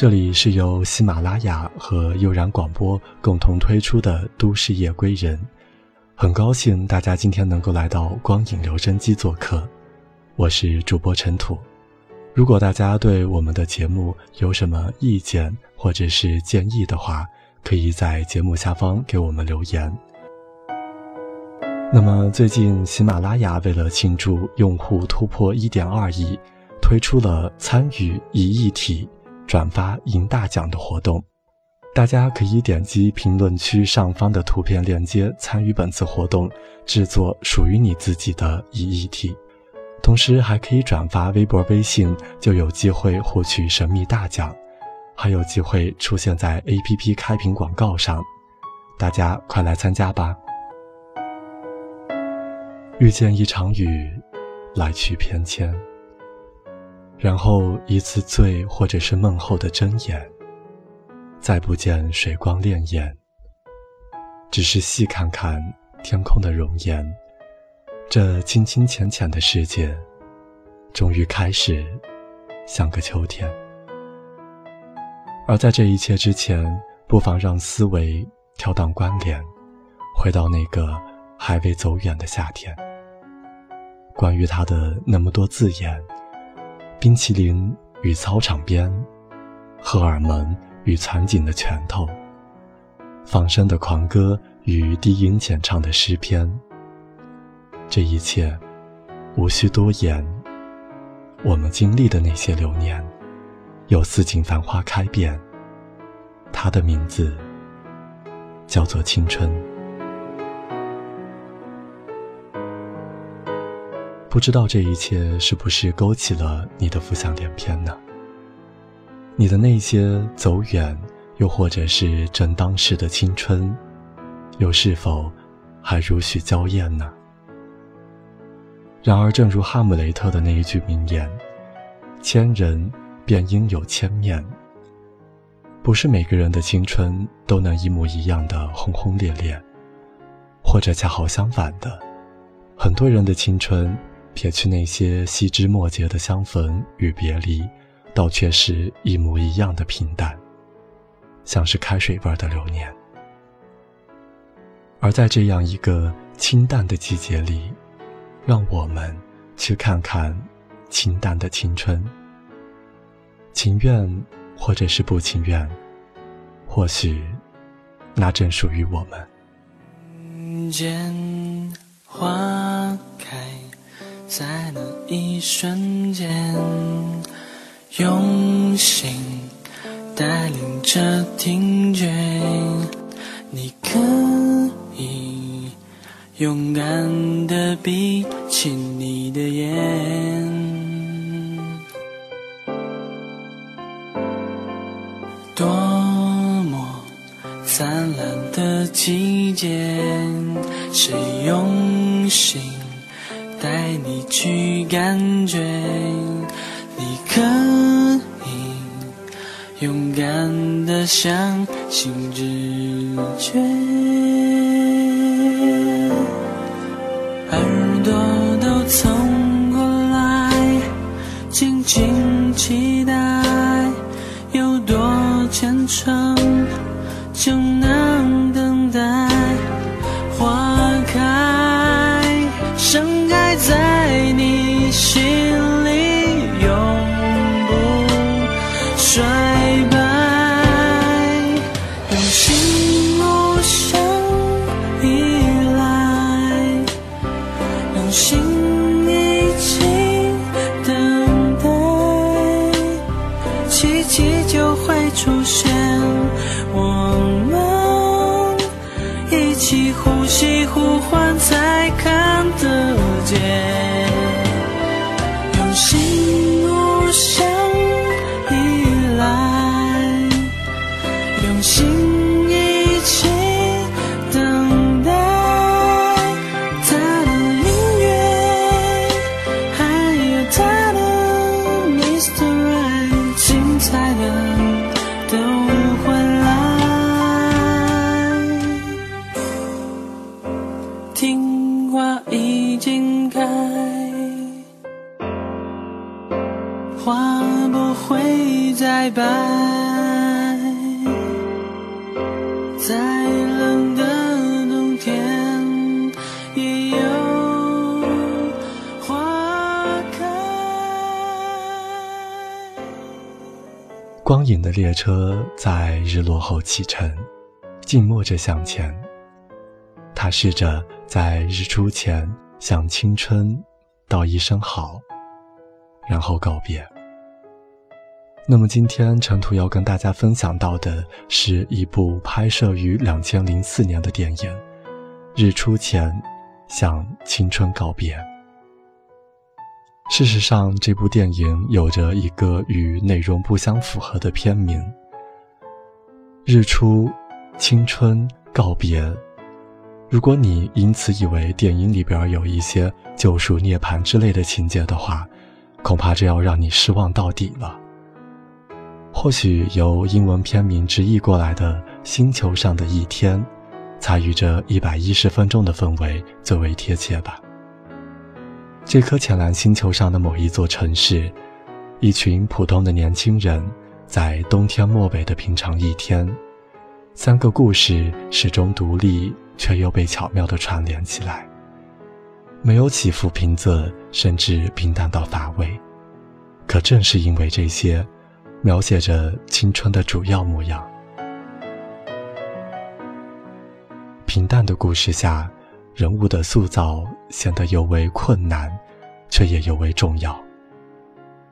这里是由喜马拉雅和悠然广播共同推出的《都市夜归人》，很高兴大家今天能够来到光影留声机做客，我是主播陈土。如果大家对我们的节目有什么意见或者是建议的话，可以在节目下方给我们留言。那么最近喜马拉雅为了庆祝用户突破一点二亿，推出了参与一亿体。转发赢大奖的活动，大家可以点击评论区上方的图片链接参与本次活动，制作属于你自己的一亿题。同时还可以转发微博、微信，就有机会获取神秘大奖，还有机会出现在 APP 开屏广告上。大家快来参加吧！遇见一场雨，来去偏跹。然后一次醉，或者是梦后的睁眼，再不见水光潋滟，只是细看看天空的容颜，这清清浅浅的世界，终于开始像个秋天。而在这一切之前，不妨让思维跳荡关联，回到那个还未走远的夏天。关于他的那么多字眼。冰淇淋与操场边，荷尔蒙与残景的拳头，放声的狂歌与低音浅唱的诗篇。这一切无需多言。我们经历的那些流年，有四锦繁花开遍。它的名字叫做青春。不知道这一切是不是勾起了你的浮想联翩呢？你的那些走远，又或者是正当时的青春，又是否还如许娇艳呢？然而，正如哈姆雷特的那一句名言：“千人便应有千面。”不是每个人的青春都能一模一样的轰轰烈烈，或者恰好相反的，很多人的青春。撇去那些细枝末节的相逢与别离，倒却是一模一样的平淡，像是开水味的流年。而在这样一个清淡的季节里，让我们去看看清淡的青春。情愿或者是不情愿，或许那正属于我们。见花开。在那一瞬间，用心带领着听觉，你可以勇敢的闭起你的眼。多么灿烂的季节，谁用心？去感觉，你可以勇敢的相信直觉，会再白，再冷的冬天也有花开。光影的列车在日落后启程，静默着向前。他试着在日出前向青春道一声好，然后告别。那么今天陈图要跟大家分享到的是一部拍摄于两千零四年的电影《日出前向青春告别》。事实上，这部电影有着一个与内容不相符合的片名《日出青春告别》。如果你因此以为电影里边有一些救赎涅槃之类的情节的话，恐怕这要让你失望到底了。或许由英文片名直译过来的《星球上的一天》，才与这一百一十分钟的氛围最为贴切吧。这颗浅蓝星球上的某一座城市，一群普通的年轻人，在冬天末尾的平常一天，三个故事始终独立，却又被巧妙地串联起来，没有起伏平仄，甚至平淡到乏味。可正是因为这些。描写着青春的主要模样。平淡的故事下，人物的塑造显得尤为困难，却也尤为重要。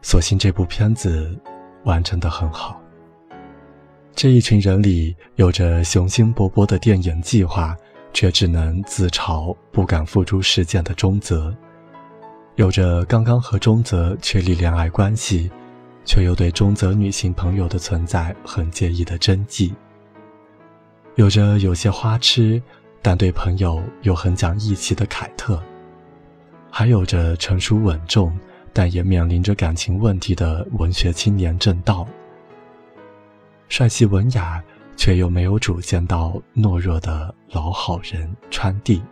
所幸这部片子完成的很好。这一群人里，有着雄心勃勃的电影计划，却只能自嘲不敢付诸实践的中泽；有着刚刚和中泽确立恋爱关系。却又对中泽女性朋友的存在很介意的真纪，有着有些花痴，但对朋友又很讲义气的凯特，还有着成熟稳重，但也面临着感情问题的文学青年正道，帅气文雅却又没有主见到懦弱的老好人川地，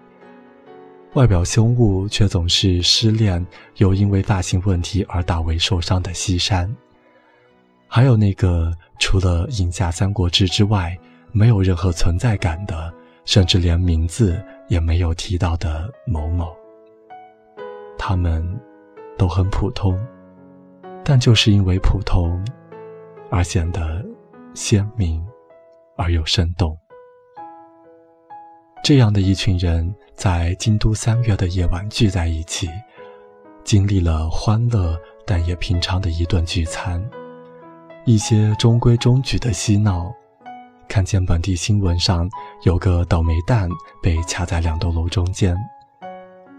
外表凶恶却总是失恋又因为发型问题而大为受伤的西山。还有那个除了饮下《三国志》之外没有任何存在感的，甚至连名字也没有提到的某某。他们都很普通，但就是因为普通，而显得鲜明而又生动。这样的一群人在京都三月的夜晚聚在一起，经历了欢乐但也平常的一顿聚餐。一些中规中矩的嬉闹，看见本地新闻上有个倒霉蛋被卡在两栋楼中间，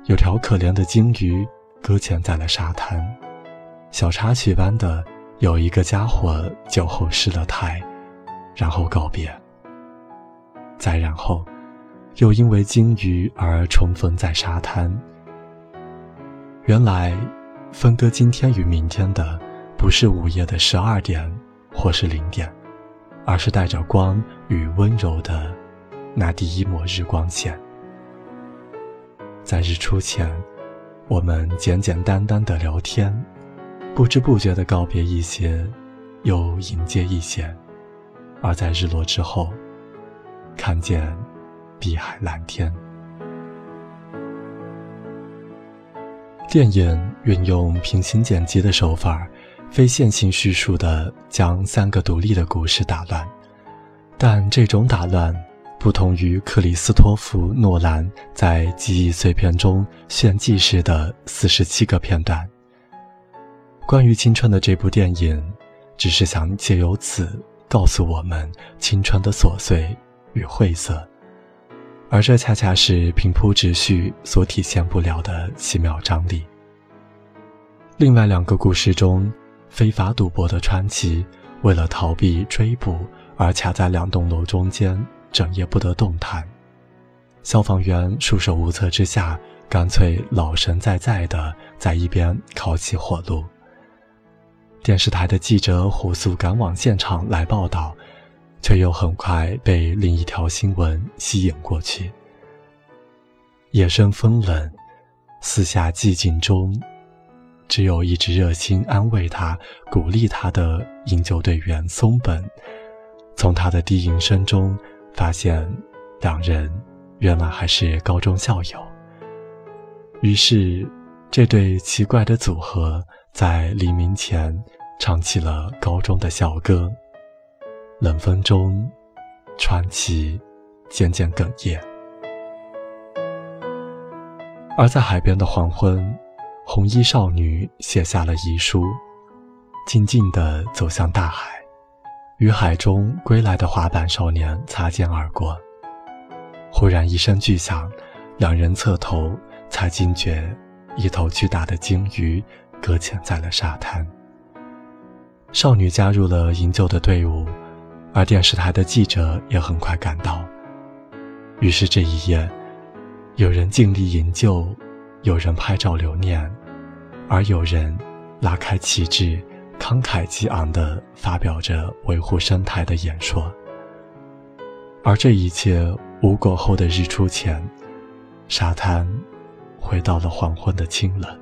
有条可怜的鲸鱼搁浅在了沙滩，小插曲般的有一个家伙酒后失了态，然后告别，再然后，又因为鲸鱼而重逢在沙滩。原来，分割今天与明天的。不是午夜的十二点，或是零点，而是带着光与温柔的那第一抹日光线。在日出前，我们简简单单的聊天，不知不觉的告别一些，又迎接一些；而在日落之后，看见碧海蓝天。电影运用平行剪辑的手法。非线性叙述的将三个独立的故事打乱，但这种打乱不同于克里斯托弗·诺兰在记忆碎片中炫技时的四十七个片段。关于青春的这部电影，只是想借由此告诉我们青春的琐碎与晦涩，而这恰恰是平铺直叙所体现不了的奇妙张力。另外两个故事中。非法赌博的川崎，为了逃避追捕而卡在两栋楼中间，整夜不得动弹。消防员束手无策之下，干脆老神在在的在一边烤起火炉。电视台的记者火速赶往现场来报道，却又很快被另一条新闻吸引过去。夜深风冷，四下寂静中。只有一直热心安慰他、鼓励他的营救队员松本，从他的低吟声中发现，两人原来还是高中校友。于是，这对奇怪的组合在黎明前唱起了高中的校歌。冷风中，传奇渐渐哽咽。而在海边的黄昏，红衣少女写下了遗书，静静地走向大海，与海中归来的滑板少年擦肩而过。忽然一声巨响，两人侧头，才惊觉一头巨大的鲸鱼搁浅在了沙滩。少女加入了营救的队伍，而电视台的记者也很快赶到。于是这一夜。有人尽力营救，有人拍照留念，而有人拉开旗帜，慷慨激昂地发表着维护生态的演说。而这一切无果后的日出前，沙滩回到了黄昏的清冷，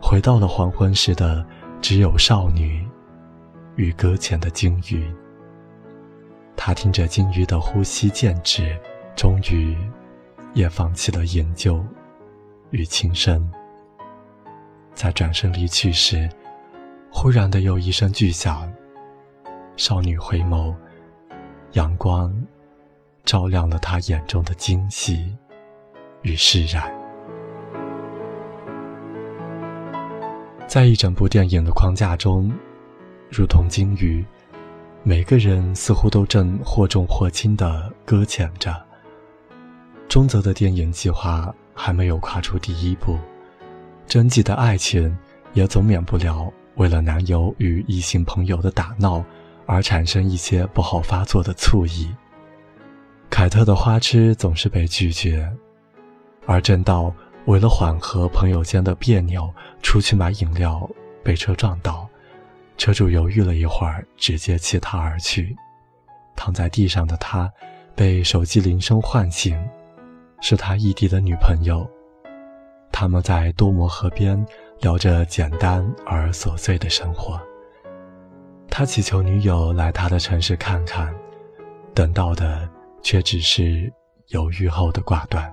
回到了黄昏时的只有少女与搁浅的鲸鱼。他听着鲸鱼的呼吸渐止，终于。也放弃了研究与轻生，在转身离去时，忽然的又一声巨响。少女回眸，阳光照亮了她眼中的惊喜与释然。在一整部电影的框架中，如同鲸鱼，每个人似乎都正或重或轻地搁浅着。中泽的电影计划还没有跨出第一步，真挚的爱情也总免不了为了男友与异性朋友的打闹而产生一些不好发作的醋意。凯特的花痴总是被拒绝，而正道为了缓和朋友间的别扭，出去买饮料被车撞倒，车主犹豫了一会儿，直接弃他而去。躺在地上的他被手机铃声唤醒。是他异地的女朋友，他们在多摩河边聊着简单而琐碎的生活。他祈求女友来他的城市看看，等到的却只是犹豫后的挂断。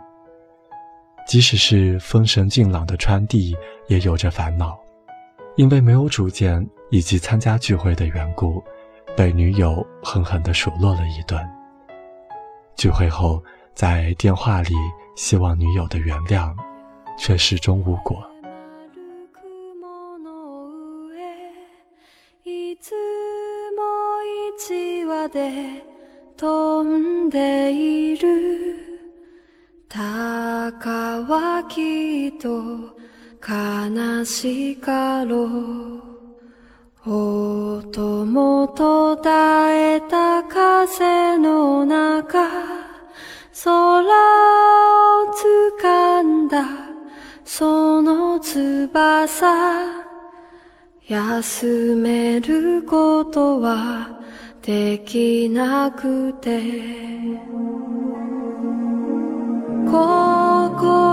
即使是风神俊朗的川地，也有着烦恼，因为没有主见以及参加聚会的缘故，被女友狠狠地数落了一顿。聚会后。在电话里希望女友的原谅，却始终无果。空を掴んだ その翼休めることはできなくて。心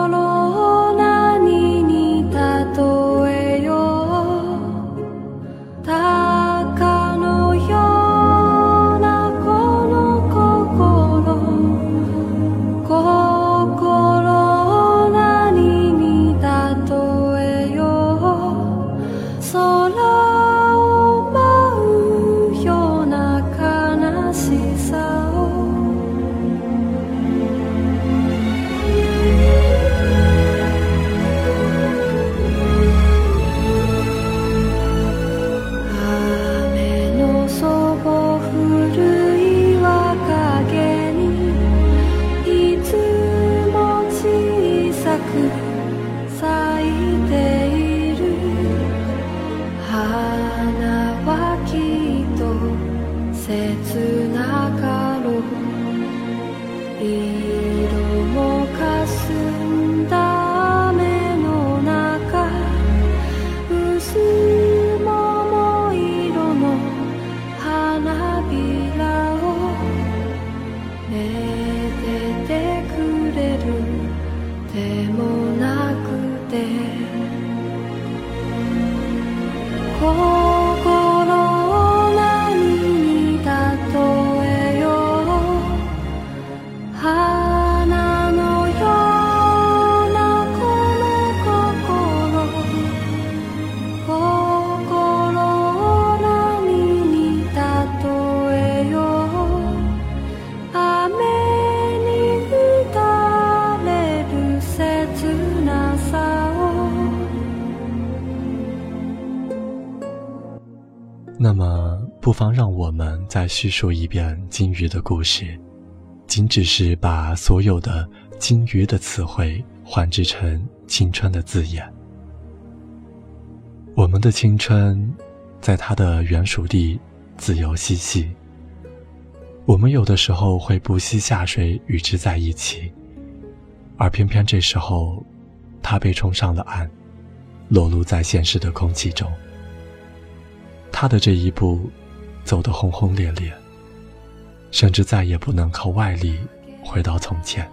那么，不妨让我们再叙述一遍金鱼的故事，仅只是把所有的金鱼的词汇换制成青春的字眼。我们的青春，在它的原属地自由嬉戏。我们有的时候会不惜下水与之在一起，而偏偏这时候，它被冲上了岸，裸露在现实的空气中。他的这一步，走得轰轰烈烈，甚至再也不能靠外力回到从前。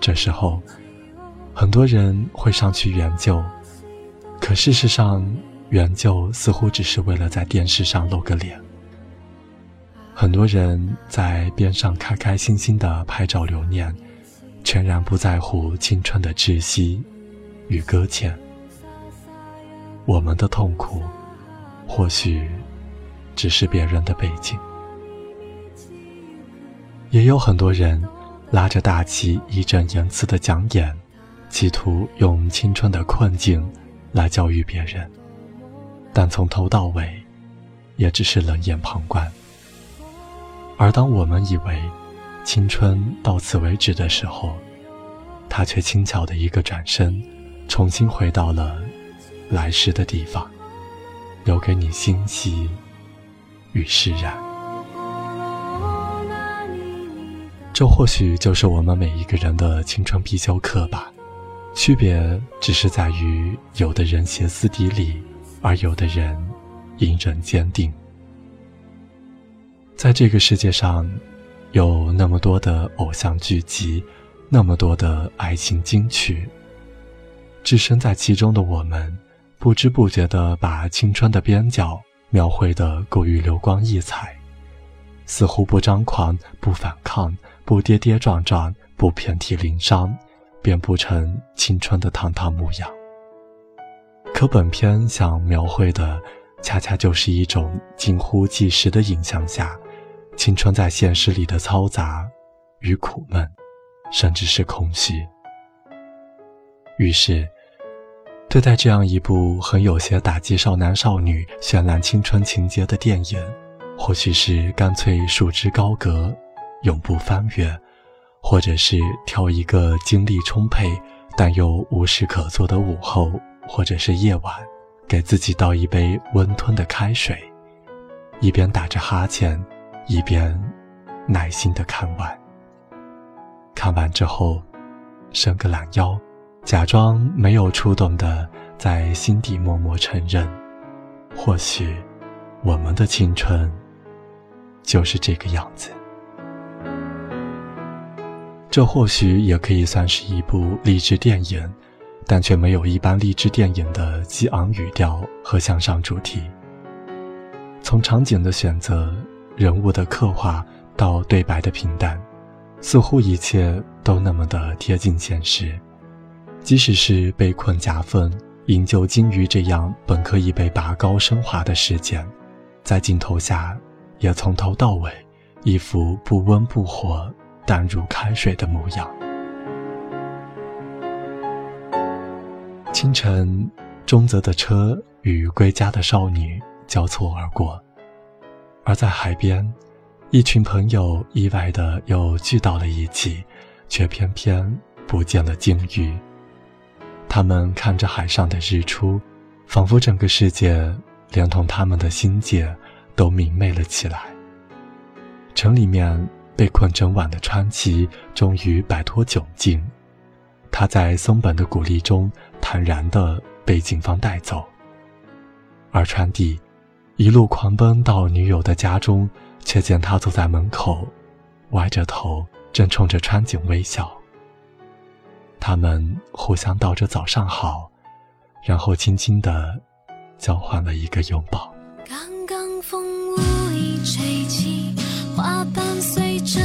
这时候，很多人会上去援救，可事实上，援救似乎只是为了在电视上露个脸。很多人在边上开开心心的拍照留念，全然不在乎青春的窒息与搁浅。我们的痛苦。或许，只是别人的背景。也有很多人拉着大旗义正言辞的讲演，企图用青春的困境来教育别人，但从头到尾，也只是冷眼旁观。而当我们以为青春到此为止的时候，他却轻巧的一个转身，重新回到了来时的地方。留给你欣喜与释然，这或许就是我们每一个人的青春必修课吧。区别只是在于，有的人歇斯底里，而有的人隐忍坚定。在这个世界上，有那么多的偶像剧集，那么多的爱情金曲，置身在其中的我们。不知不觉地把青春的边角描绘得过于流光溢彩，似乎不张狂、不反抗、不跌跌撞撞、不遍体鳞伤，便不成青春的堂堂模样。可本片想描绘的，恰恰就是一种近乎纪实的影像下，青春在现实里的嘈杂与苦闷，甚至是空虚。于是。对待这样一部很有些打击少男少女绚烂青春情节的电影，或许是干脆束之高阁，永不翻阅，或者是挑一个精力充沛但又无事可做的午后，或者是夜晚，给自己倒一杯温吞的开水，一边打着哈欠，一边耐心的看完。看完之后，伸个懒腰。假装没有触动的，在心底默默承认，或许我们的青春就是这个样子。这或许也可以算是一部励志电影，但却没有一般励志电影的激昂语调和向上主题。从场景的选择、人物的刻画到对白的平淡，似乎一切都那么的贴近现实。即使是被困夹缝、营救金鱼这样本可以被拔高升华的事件，在镜头下也从头到尾一副不温不火、淡如开水的模样。清晨，中泽的车与归家的少女交错而过，而在海边，一群朋友意外的又聚到了一起，却偏偏不见了鲸鱼。他们看着海上的日出，仿佛整个世界连同他们的心界都明媚了起来。城里面被困整晚的川崎终于摆脱窘境，他在松本的鼓励中坦然地被警方带走。而川地一路狂奔到女友的家中，却见他坐在门口，歪着头，正冲着川井微笑。他们互相道着早上好，然后轻轻地交换了一个拥抱。刚刚风无意吹起，花瓣随着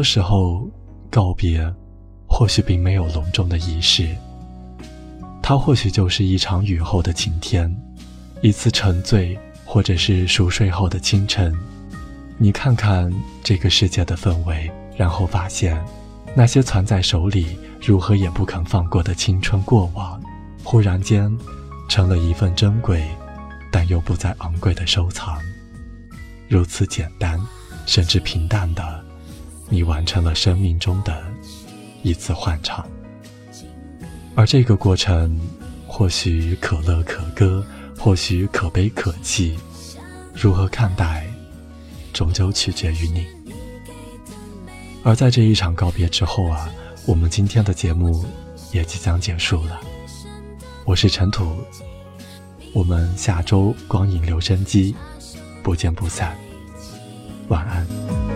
多时候，告别或许并没有隆重的仪式，它或许就是一场雨后的晴天，一次沉醉，或者是熟睡后的清晨。你看看这个世界的氛围，然后发现，那些攥在手里如何也不肯放过的青春过往，忽然间，成了一份珍贵，但又不再昂贵的收藏。如此简单，甚至平淡的。你完成了生命中的一次换场，而这个过程或许可乐可歌，或许可悲可泣，如何看待，终究取决于你。而在这一场告别之后啊，我们今天的节目也即将结束了。我是尘土，我们下周光影留声机不见不散，晚安。